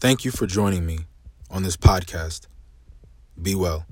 Thank you for joining me on this podcast. Be well.